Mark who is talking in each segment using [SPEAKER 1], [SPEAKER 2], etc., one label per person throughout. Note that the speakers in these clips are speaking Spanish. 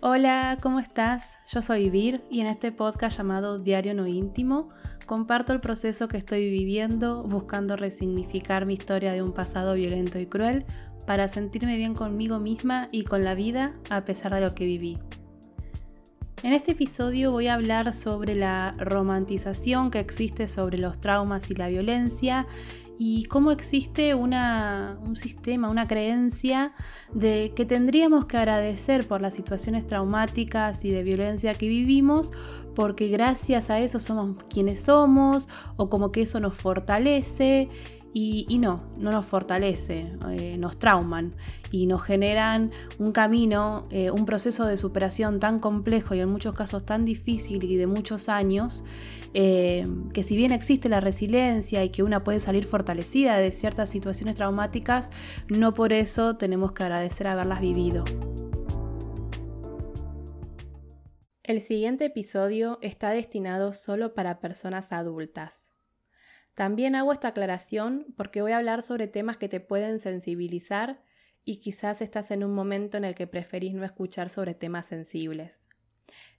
[SPEAKER 1] Hola, ¿cómo estás? Yo soy Vir y en este podcast llamado Diario No Íntimo comparto el proceso que estoy viviendo buscando resignificar mi historia de un pasado violento y cruel para sentirme bien conmigo misma y con la vida a pesar de lo que viví. En este episodio voy a hablar sobre la romantización que existe sobre los traumas y la violencia y cómo existe una, un sistema, una creencia de que tendríamos que agradecer por las situaciones traumáticas y de violencia que vivimos, porque gracias a eso somos quienes somos, o como que eso nos fortalece y, no, no nos fortalece, eh, nos trauman y nos generan un camino, eh, un proceso de superación tan complejo y en muchos casos tan difícil y de muchos años, eh, que si bien existe la resiliencia y que una puede salir fortalecida de ciertas situaciones traumáticas, no por eso tenemos que agradecer haberlas vivido. El siguiente episodio está destinado solo para personas adultas. También hago esta aclaración porque voy a hablar sobre temas que te pueden sensibilizar y quizás estás en un momento en el que preferís no escuchar sobre temas sensibles.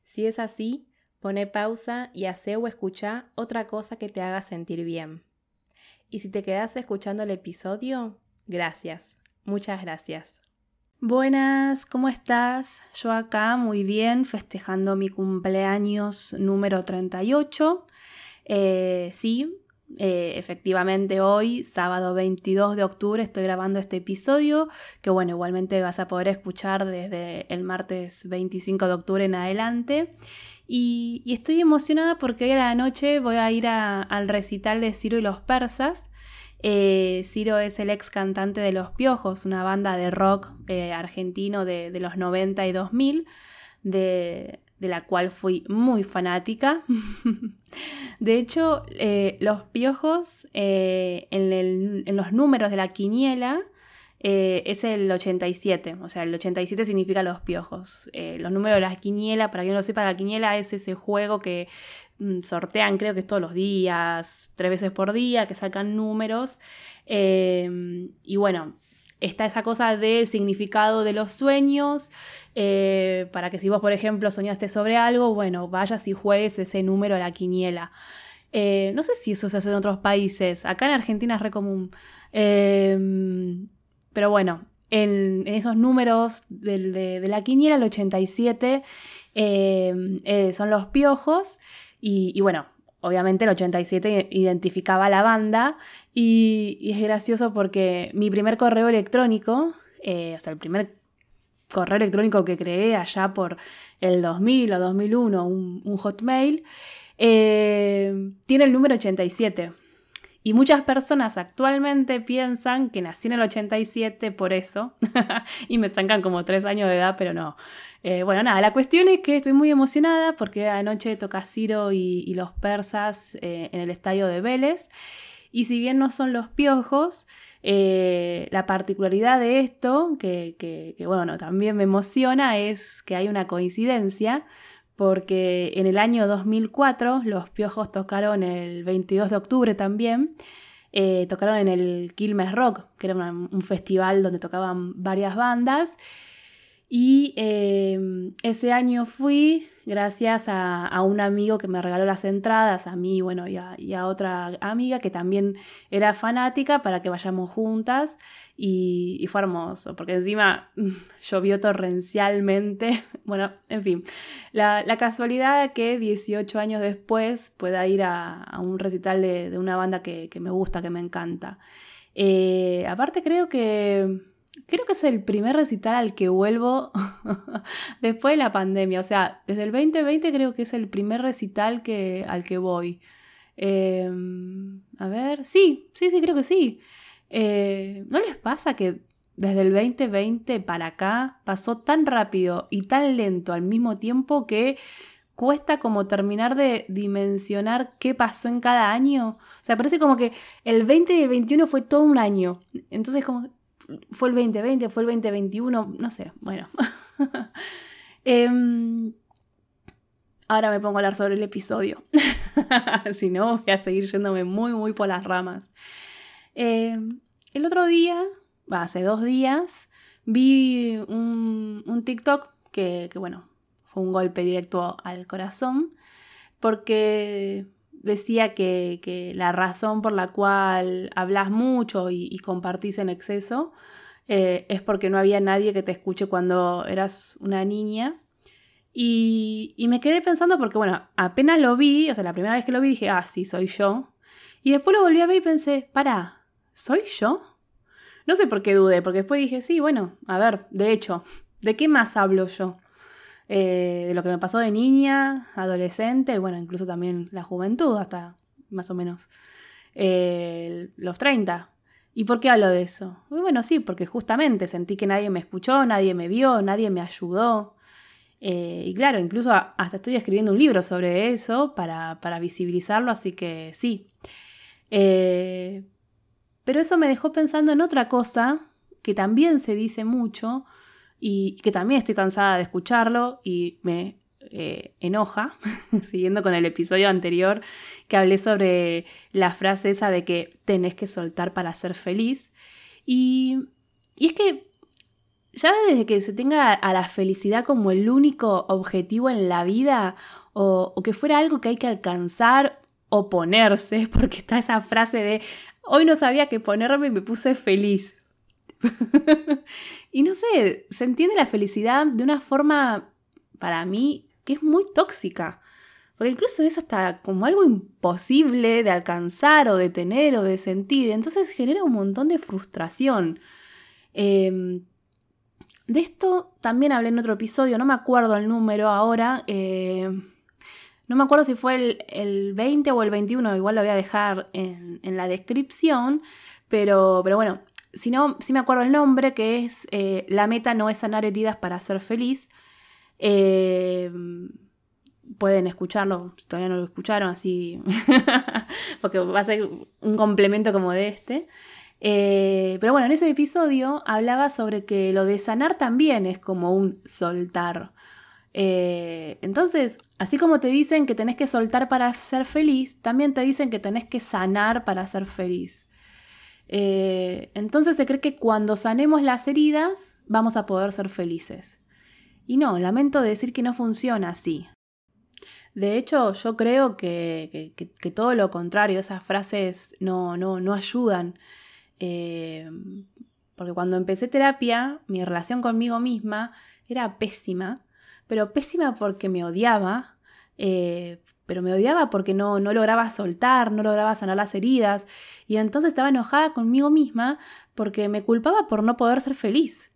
[SPEAKER 1] Si es así, pone pausa y hace o escucha otra cosa que te haga sentir bien. Y si te quedas escuchando el episodio, gracias, muchas gracias. Buenas, ¿cómo estás? Yo acá muy bien, festejando mi cumpleaños número 38. Eh, sí, eh, efectivamente hoy, sábado 22 de octubre, estoy grabando este episodio, que bueno, igualmente vas a poder escuchar desde el martes 25 de octubre en adelante. Y, estoy emocionada porque hoy a la noche voy a ir al recital de Ciro y los Persas. Eh, Ciro es el ex cantante de Los Piojos, una banda de rock eh, argentino de, de, los 90 y 2000, de, de la cual fui muy fanática. de hecho, eh, los piojos eh, en, los números de la quiniela eh, es el 87, o sea, el 87 significa los piojos. los números de la quiniela, para quien no lo sepa, la quiniela es ese juego que mm, sortean, creo que es todos los días, tres veces por día, que sacan números. y bueno, está esa cosa del significado de los sueños, eh, para que si vos, por ejemplo, soñaste sobre algo, bueno, vayas y juegues ese número a la quiniela. Eh, no sé si eso se hace en otros países, acá en Argentina es re común. Em, pero bueno, en, esos números de, la quiniela, el 87 em, eh, son los piojos. Y, bueno, obviamente el 87 identificaba la banda y, es gracioso porque mi primer correo electrónico, eh, o sea, el primer correo electrónico que creé allá por el 2000 o 2001, un, un hotmail, eh, tiene el número 87. Y muchas personas actualmente piensan que nací en el 87 por eso. y me sacan como tres años de edad, pero no. Eh, bueno, nada, la cuestión es que estoy muy emocionada porque anoche toca Ciro y, los persas eh, en el estadio de Vélez. Y si bien no son los piojos, eh, la particularidad de esto, que, que, bueno, también me emociona, es que hay una coincidencia, porque en el año 2004 los Piojos tocaron el 22 de octubre también, eh, tocaron en el Quilmes Rock, que era un festival donde tocaban varias bandas, y em, ese año fui gracias a, un amigo que me regaló las entradas, a mí bueno, y, a, otra amiga que también era fanática para que vayamos juntas y, fue hermoso, porque encima llovió torrencialmente. Bueno, en fin, la, casualidad que 18 años después pueda ir a, un recital de, una banda que, me gusta, que me encanta. Eh, aparte creo que creo que es el primer recital al que vuelvo después de la pandemia. O sea, desde el 2020 creo que es el primer recital que, al que voy. Em, a ver, sí, sí, sí, creo que sí. Eh, ¿No les pasa que desde el 2020 para acá pasó tan rápido y tan lento al mismo tiempo que cuesta como terminar de dimensionar qué pasó en cada año? O sea, parece como que el 20 y el 21 fue todo un año. Entonces, como fue el 2020, fue el 2021, no sé, bueno. Em, ahora me pongo a hablar sobre el episodio. si no, voy a seguir yéndome muy, muy por las ramas. Em, el otro día, hace dos días, vi un, TikTok que, bueno, fue un golpe directo al corazón, porque decía que, la razón por la cual hablas mucho y, compartís en exceso eh, es porque no había nadie que te escuche cuando eras una niña. Y, y, me quedé pensando porque, bueno, apenas lo vi, o sea, la primera vez que lo vi dije, ah, sí, soy yo. Y después lo volví a ver y pensé, para, ¿soy yo? No sé por qué dudé, porque después dije, sí, bueno, a ver, de hecho, ¿de qué más hablo yo? Eh, de lo que me pasó de niña, adolescente, bueno, incluso también la juventud, hasta más o menos eh, los 30. ¿Y por qué hablo de eso? bueno, sí, porque justamente sentí que nadie me escuchó, nadie me vio, nadie me ayudó. Eh, y claro, incluso hasta estoy escribiendo un libro sobre eso para, para visibilizarlo, así que sí. pero eso me dejó pensando en otra cosa que también se dice mucho, y que también estoy cansada de escucharlo y me eh, enoja, siguiendo con el episodio anterior que hablé sobre la frase esa de que tenés que soltar para ser feliz. Y, y es que ya desde que se tenga a la felicidad como el único objetivo en la vida o, o que fuera algo que hay que alcanzar o ponerse, porque está esa frase de hoy no sabía qué ponerme y me puse feliz. y no sé, se entiende la felicidad de una forma, para mí, que es muy tóxica. Porque incluso es hasta como algo imposible de alcanzar o de tener o de sentir. Entonces genera un montón de frustración. Em, de esto también hablé en otro episodio, no me acuerdo el número ahora. Em, no me acuerdo si fue el, 20 o el 21, igual lo voy a dejar en, en la descripción. Pero, pero bueno, si no, si me acuerdo el nombre, que es eh, La meta no es sanar heridas para ser feliz. Eh, pueden escucharlo, si todavía no lo escucharon, así, porque va a ser un complemento como de este. Eh, pero bueno, en ese episodio hablaba sobre que lo de sanar también es como un soltar. entonces, así como te dicen que tenés que soltar para ser feliz, también te dicen que tenés que sanar para ser feliz. Eh, entonces se cree que cuando sanemos las heridas vamos a poder ser felices. Y no, lamento decir que no funciona así. De hecho, yo creo que, todo lo contrario, esas frases no, no, no ayudan. Eh, porque cuando empecé terapia, mi relación conmigo misma era pésima, pero pésima porque me odiaba, eh, pero me odiaba porque no, no lograba soltar, no lograba sanar las heridas, y entonces estaba enojada conmigo misma porque me culpaba por no poder ser feliz.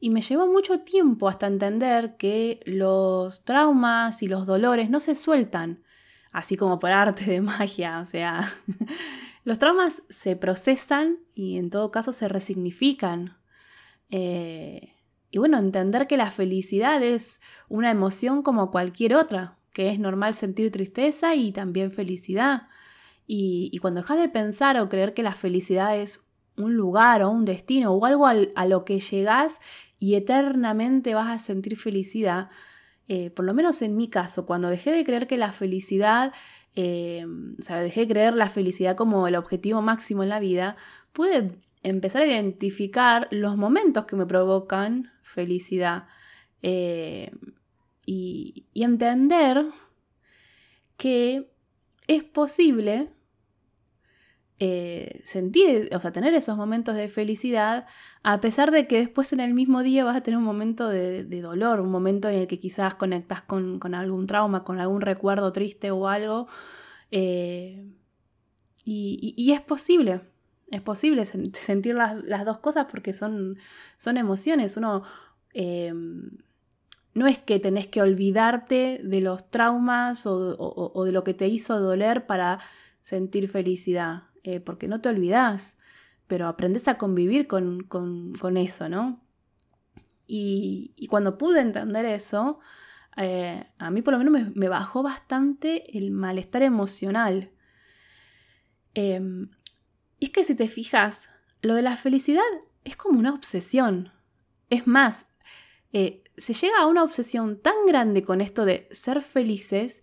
[SPEAKER 1] Y me llevó mucho tiempo hasta entender que los traumas y los dolores no se sueltan, así como por arte de magia, o sea, los traumas se procesan y en todo caso se resignifican. Eh, y bueno, entender que la felicidad es una emoción como cualquier otra, que es normal sentir tristeza y también felicidad. Y, cuando dejas de pensar o creer que la felicidad es un lugar o un destino o algo a lo que llegas y eternamente vas a sentir felicidad, eh, por lo menos en mi caso, cuando dejé de creer que la felicidad, eh, o sea, dejé de creer la felicidad como el objetivo máximo en la vida, pude empezar a identificar los momentos que me provocan felicidad. Eh, y, entender que es posible eh, sentir, o sea, tener esos momentos de felicidad, a pesar de que después en el mismo día vas a tener un momento de, dolor, un momento en el que quizás conectas con, algún trauma, con algún recuerdo triste o algo. Eh, y, es posible, es posible sentir las, dos cosas porque son, son emociones. Uno eh, no es que tenés que olvidarte de los traumas o, de lo que te hizo doler para sentir felicidad, eh, porque no te olvidas, pero aprendes a convivir con, eso, ¿no? Y, cuando pude entender eso, eh, a mí por lo menos me, bajó bastante el malestar emocional. Em, y es que si te fijas, lo de la felicidad es como una obsesión. Es más, eh, se llega a una obsesión tan grande con esto de ser felices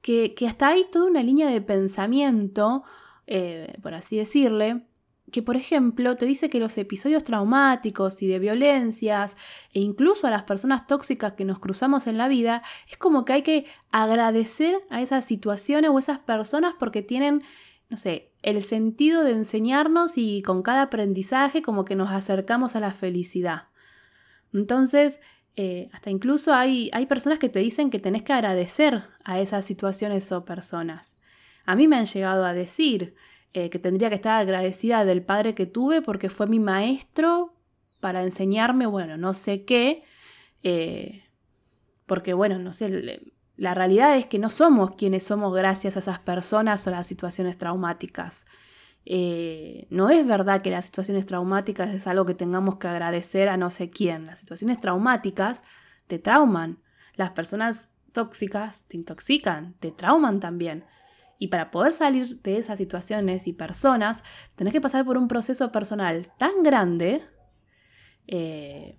[SPEAKER 1] que, hasta hay toda una línea de pensamiento, eh, por así decirle, que, por ejemplo, te dice que los episodios traumáticos y de violencias, e incluso a las personas tóxicas que nos cruzamos en la vida, es como que hay que agradecer a esas situaciones o esas personas porque tienen, no sé, el sentido de enseñarnos y con cada aprendizaje como que nos acercamos a la felicidad. Entonces, eh, hasta incluso hay, hay personas que te dicen que tenés que agradecer a esas situaciones o personas. A mí me han llegado a decir eh, que tendría que estar agradecida del padre que tuve porque fue mi maestro para enseñarme, bueno, no sé qué, eh, porque bueno, no sé, la realidad es que no somos quienes somos gracias a esas personas o las situaciones traumáticas. Eh, no es verdad que las situaciones traumáticas es algo que tengamos que agradecer a no sé quién. Las situaciones traumáticas te trauman. Las personas tóxicas te intoxican, te trauman también. Y para poder salir de esas situaciones y personas, tenés que pasar por un proceso personal tan grande eh,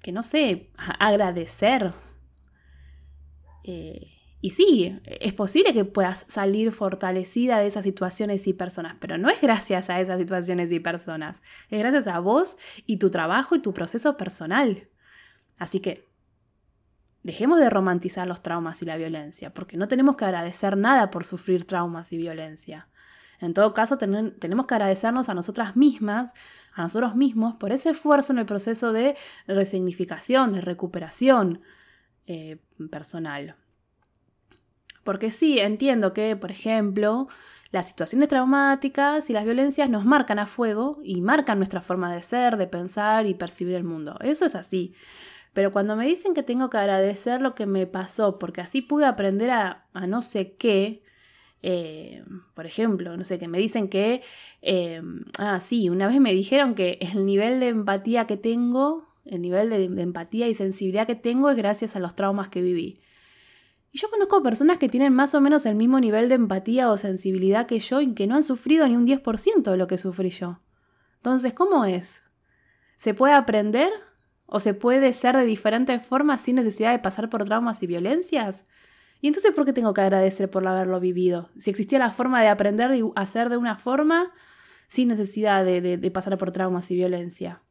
[SPEAKER 1] que no sé, agradecer. Eh, y sí, es posible que puedas salir fortalecida de esas situaciones y personas, pero no es gracias a esas situaciones y personas, es gracias a vos y tu trabajo y tu proceso personal. Así que dejemos de romantizar los traumas y la violencia, porque no tenemos que agradecer nada por sufrir traumas y violencia. En todo caso, tenemos que agradecernos a nosotras mismas, a nosotros mismos, por ese esfuerzo en el proceso de resignificación, de recuperación eh, personal. Porque sí, entiendo que, por ejemplo, las situaciones traumáticas y las violencias nos marcan a fuego y marcan nuestra forma de ser, de pensar y percibir el mundo. Eso es así. Pero cuando me dicen que tengo que agradecer lo que me pasó, porque así pude aprender a, no sé qué, eh, por ejemplo, no sé, que me dicen que, eh, ah, sí, una vez me dijeron que el nivel de empatía que tengo, el nivel de empatía y sensibilidad que tengo es gracias a los traumas que viví. Y yo conozco personas que tienen más o menos el mismo nivel de empatía o sensibilidad que yo y que no han sufrido ni un 10% de lo que sufrí yo. Entonces, ¿cómo es? ¿Se puede aprender? ¿O se puede ser de diferentes formas sin necesidad de pasar por traumas y violencias? Y entonces, ¿por qué tengo que agradecer por haberlo vivido? Si existía la forma de aprender y hacer de una forma sin necesidad de, de pasar por traumas y violencia.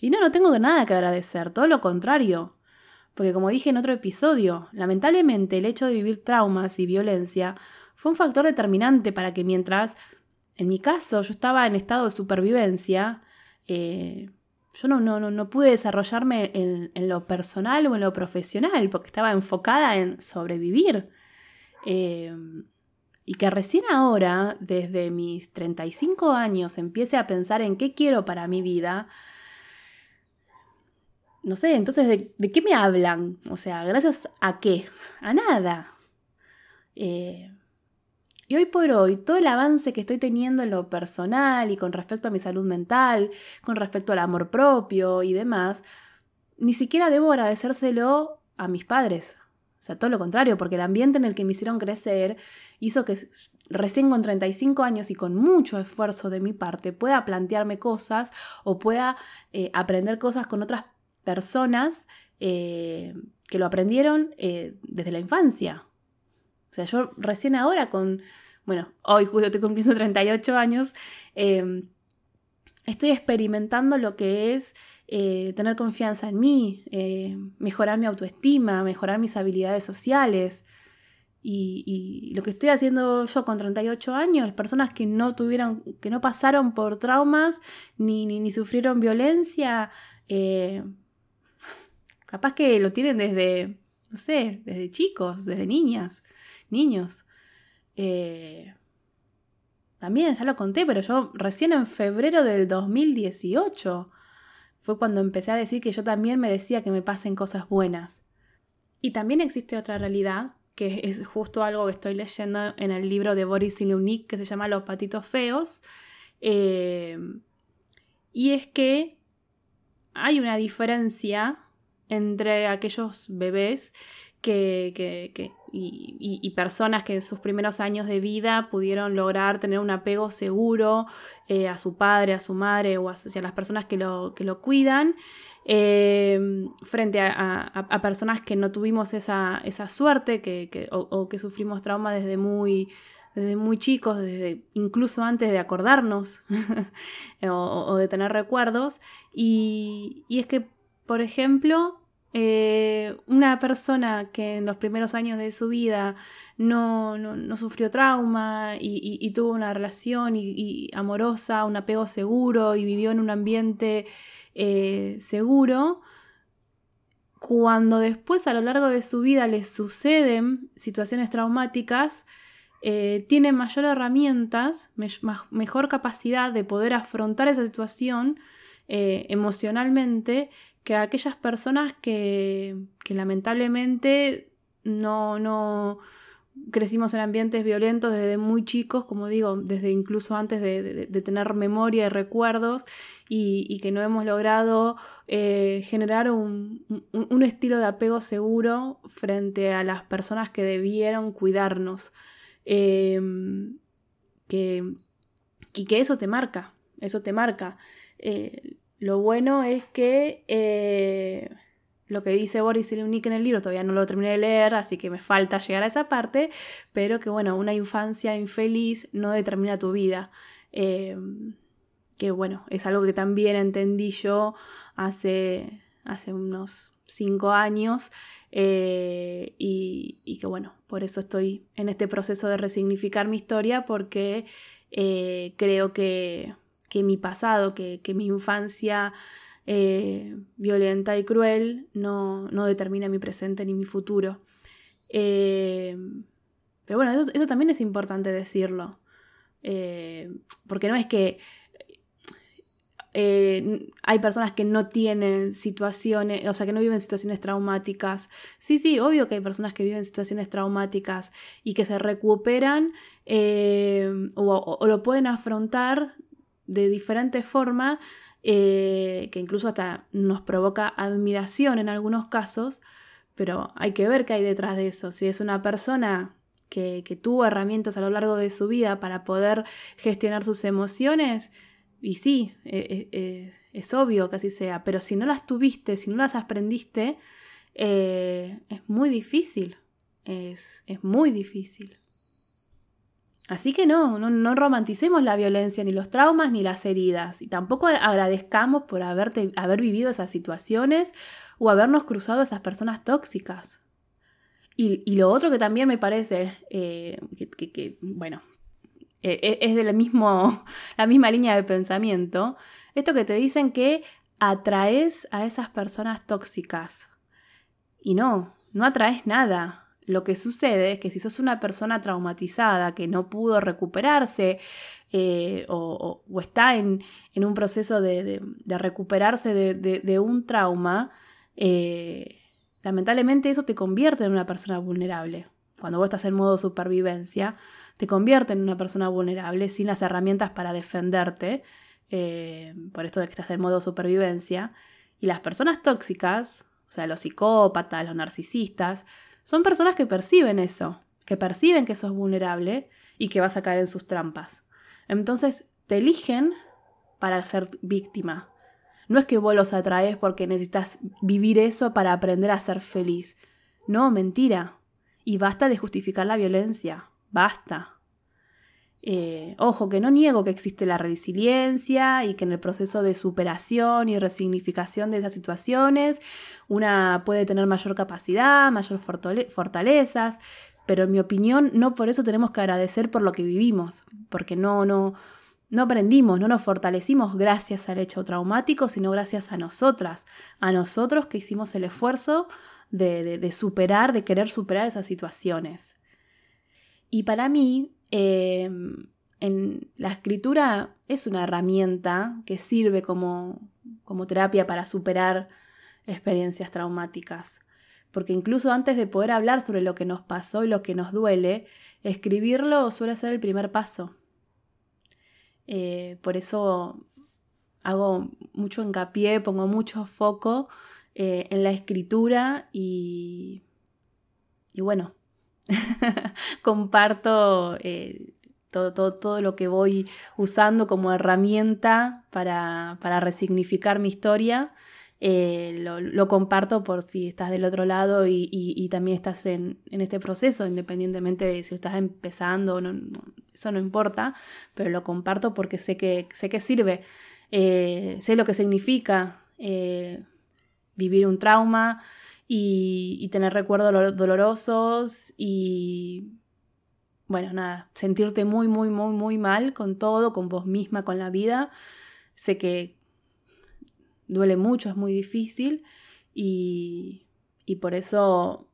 [SPEAKER 1] Y no, no tengo nada que agradecer, todo lo contrario. Porque como dije en otro episodio, lamentablemente el hecho de vivir traumas y violencia fue un factor determinante para que mientras, en mi caso, yo estaba en estado de supervivencia, eh, yo no, no, no, pude desarrollarme en, lo personal o en lo profesional, porque estaba enfocada en sobrevivir. Eh, y que recién ahora, desde mis 35 años, empiece a pensar en qué quiero para mi vida, no sé, entonces, ¿de, qué me hablan? O sea, ¿gracias a qué? A nada. Eh, y hoy por hoy, todo el avance que estoy teniendo en lo personal y con respecto a mi salud mental, con respecto al amor propio y demás, ni siquiera debo agradecérselo a mis padres. O sea, todo lo contrario, porque el ambiente en el que me hicieron crecer hizo que recién con 35 años y con mucho esfuerzo de mi parte pueda plantearme cosas o pueda eh, aprender cosas con otras personas eh, que lo aprendieron eh, desde la infancia. O sea, yo recién ahora con, bueno, hoy justo estoy cumpliendo 38 años, eh, estoy experimentando lo que es tener confianza en mí, mejorar mi autoestima, mejorar mis habilidades sociales. Y, lo que estoy haciendo yo con 38 años, personas que no tuvieron, que no pasaron por traumas ni, ni, sufrieron violencia, Capaz que lo tienen desde, no sé, desde chicos, desde niñas, niños. Eh, también, ya lo conté, pero yo recién en febrero del 2018 fue cuando empecé a decir que yo también merecía que me pasen cosas buenas. Y también existe otra realidad, que es justo algo que estoy leyendo en el libro de Boris Ilunik, que se llama Los patitos feos. Eh, y es que hay una diferencia entre aquellos bebés que, que, y, personas que en sus primeros años de vida pudieron lograr tener un apego seguro eh, a su padre, a su madre o hacia las personas que lo, que lo cuidan, eh, frente a, personas que no tuvimos esa, esa suerte que, o, que sufrimos trauma desde muy, desde muy chicos, desde incluso antes de acordarnos o, de tener recuerdos. Y, es que, por ejemplo, eh, una persona que en los primeros años de su vida no, sufrió trauma y, tuvo una relación amorosa, un apego seguro y vivió en un ambiente eh, seguro, cuando después a lo largo de su vida le suceden situaciones traumáticas, eh, tiene mayor herramientas, mejor capacidad de poder afrontar esa situación emocionalmente que aquellas personas que, que lamentablemente no, no, crecimos en ambientes violentos desde muy chicos, como digo, desde incluso antes de, tener memoria y recuerdos, y, que no hemos logrado eh, generar un, estilo de apego seguro frente a las personas que debieron cuidarnos. Em, que, y que eso te marca, eso te marca. Eh, lo bueno es que eh, lo que dice Boris Cyrulnik en el libro, todavía no lo terminé de leer, así que me falta llegar a esa parte, pero que bueno, una infancia infeliz no determina tu vida. Em, que bueno, es algo que también entendí yo hace, hace unos cinco años eh, y, que bueno, por eso estoy en este proceso de resignificar mi historia porque eh, creo que, que, mi pasado, que, que mi infancia eh, violenta y cruel no, determina mi presente ni mi futuro. Eh, pero bueno, eso, también es importante decirlo. Eh, porque no es que hay personas que no tienen situaciones, o sea, que no viven situaciones traumáticas. Sí, sí, obvio que hay personas que viven situaciones traumáticas y que se recuperan o, lo pueden afrontar de diferentes formas eh, que incluso hasta nos provoca admiración en algunos casos, pero hay que ver qué hay detrás de eso. Si es una persona que, tuvo herramientas a lo largo de su vida para poder gestionar sus emociones, y sí, e, e, e, es obvio que así sea, pero si no las tuviste, si no las aprendiste, eh, es muy difícil, es, es muy difícil. Así que no, no, romanticemos la violencia, ni los traumas, ni las heridas. Y tampoco agradezcamos por haberte, haber vivido esas situaciones o habernos cruzado esas personas tóxicas. Y, lo otro que también me parece, eh, que, bueno, e, e, es de la, mismo, la misma línea de pensamiento, esto que te dicen que atraes a esas personas tóxicas. Y no, no atraes nada. Lo que sucede es que si sos una persona traumatizada que no pudo recuperarse eh, o, está en, un proceso de, recuperarse de, un trauma, eh, lamentablemente eso te convierte en una persona vulnerable. Cuando vos estás en modo supervivencia, te convierte en una persona vulnerable sin las herramientas para defenderte, eh, por esto de que estás en modo supervivencia. Y las personas tóxicas, o sea, los psicópatas, los narcisistas, son personas que perciben eso, que perciben que sos vulnerable y que vas a caer en sus trampas. Entonces te eligen para ser víctima. No es que vos los atraes porque necesitas vivir eso para aprender a ser feliz. No, mentira. Y basta de justificar la violencia. Basta. Eh, ojo, que no niego que existe la resiliencia y que en el proceso de superación y resignificación de esas situaciones una puede tener mayor capacidad, mayor fortalezas, pero en mi opinión no por eso tenemos que agradecer por lo que vivimos, porque no, no, no aprendimos, no nos fortalecimos gracias al hecho traumático, sino gracias a nosotras, a nosotros que hicimos el esfuerzo de superar, de querer superar esas situaciones. Y para mí, Em, en la escritura es una herramienta que sirve como, como terapia para superar experiencias traumáticas. Porque incluso antes de poder hablar sobre lo que nos pasó y lo que nos duele, escribirlo suele ser el primer paso. Eh, por eso hago mucho hincapié, pongo mucho foco eh, en la escritura y, y bueno, comparto eh, todo, todo, todo, lo que voy usando como herramienta para, resignificar mi historia. Eh, lo, comparto por si estás del otro lado y, también estás en, este proceso, independientemente de si estás empezando o no, eso no importa, pero lo comparto porque sé que, sé que sirve, eh, sé lo que significa vivir un trauma y, tener recuerdos dolorosos y bueno, nada, sentirte muy, muy, muy, muy mal con todo, con vos misma, con la vida. Sé que duele mucho, es muy difícil y, y por eso,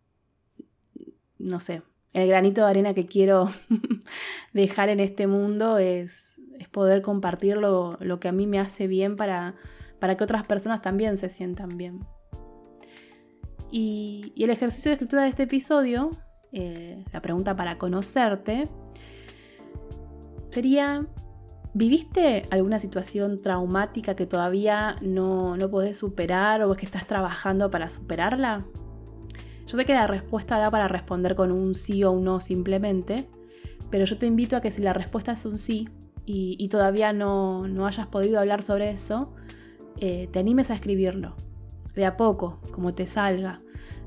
[SPEAKER 1] no sé, el granito de arena que quiero dejar en este mundo es, es poder compartir lo, que a mí me hace bien para, para que otras personas también se sientan bien. Y, el ejercicio de escritura de este episodio, eh, la pregunta para conocerte, sería ¿Viviste alguna situación traumática que todavía no, no podés superar o es que estás trabajando para superarla? Yo sé que la respuesta da para responder con un sí o un no simplemente, pero yo te invito a que si la respuesta es un sí y, todavía no, hayas podido hablar sobre eso, eh, te animes a escribirlo, de a poco, como te salga,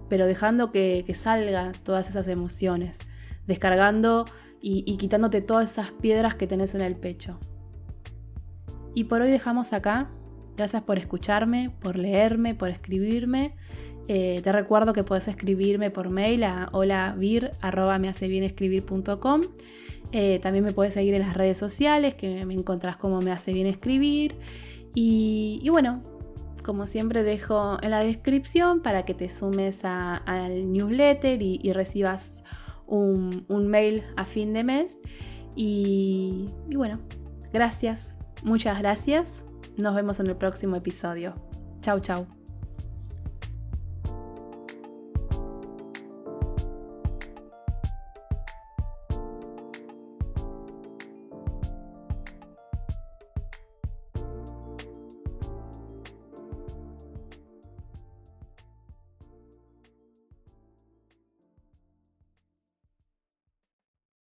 [SPEAKER 1] pero dejando que, que salga todas esas emociones, descargando y quitándote todas esas piedras que tenés en el pecho. Y por hoy dejamos acá. Gracias por escucharme, por leerme, por escribirme. Eh, te recuerdo que puedes escribirme por mail a holavir.mehacebienescribir.com. Eh, también me puedes seguir en las redes sociales, que me encontrás como me hace bien escribir. Y, bueno, como siempre dejo en la descripción para que te sumes al newsletter y, recibas un, mail a fin de mes. y bueno, gracias Muchas gracias. Nos vemos en el próximo episodio. Chau, chau.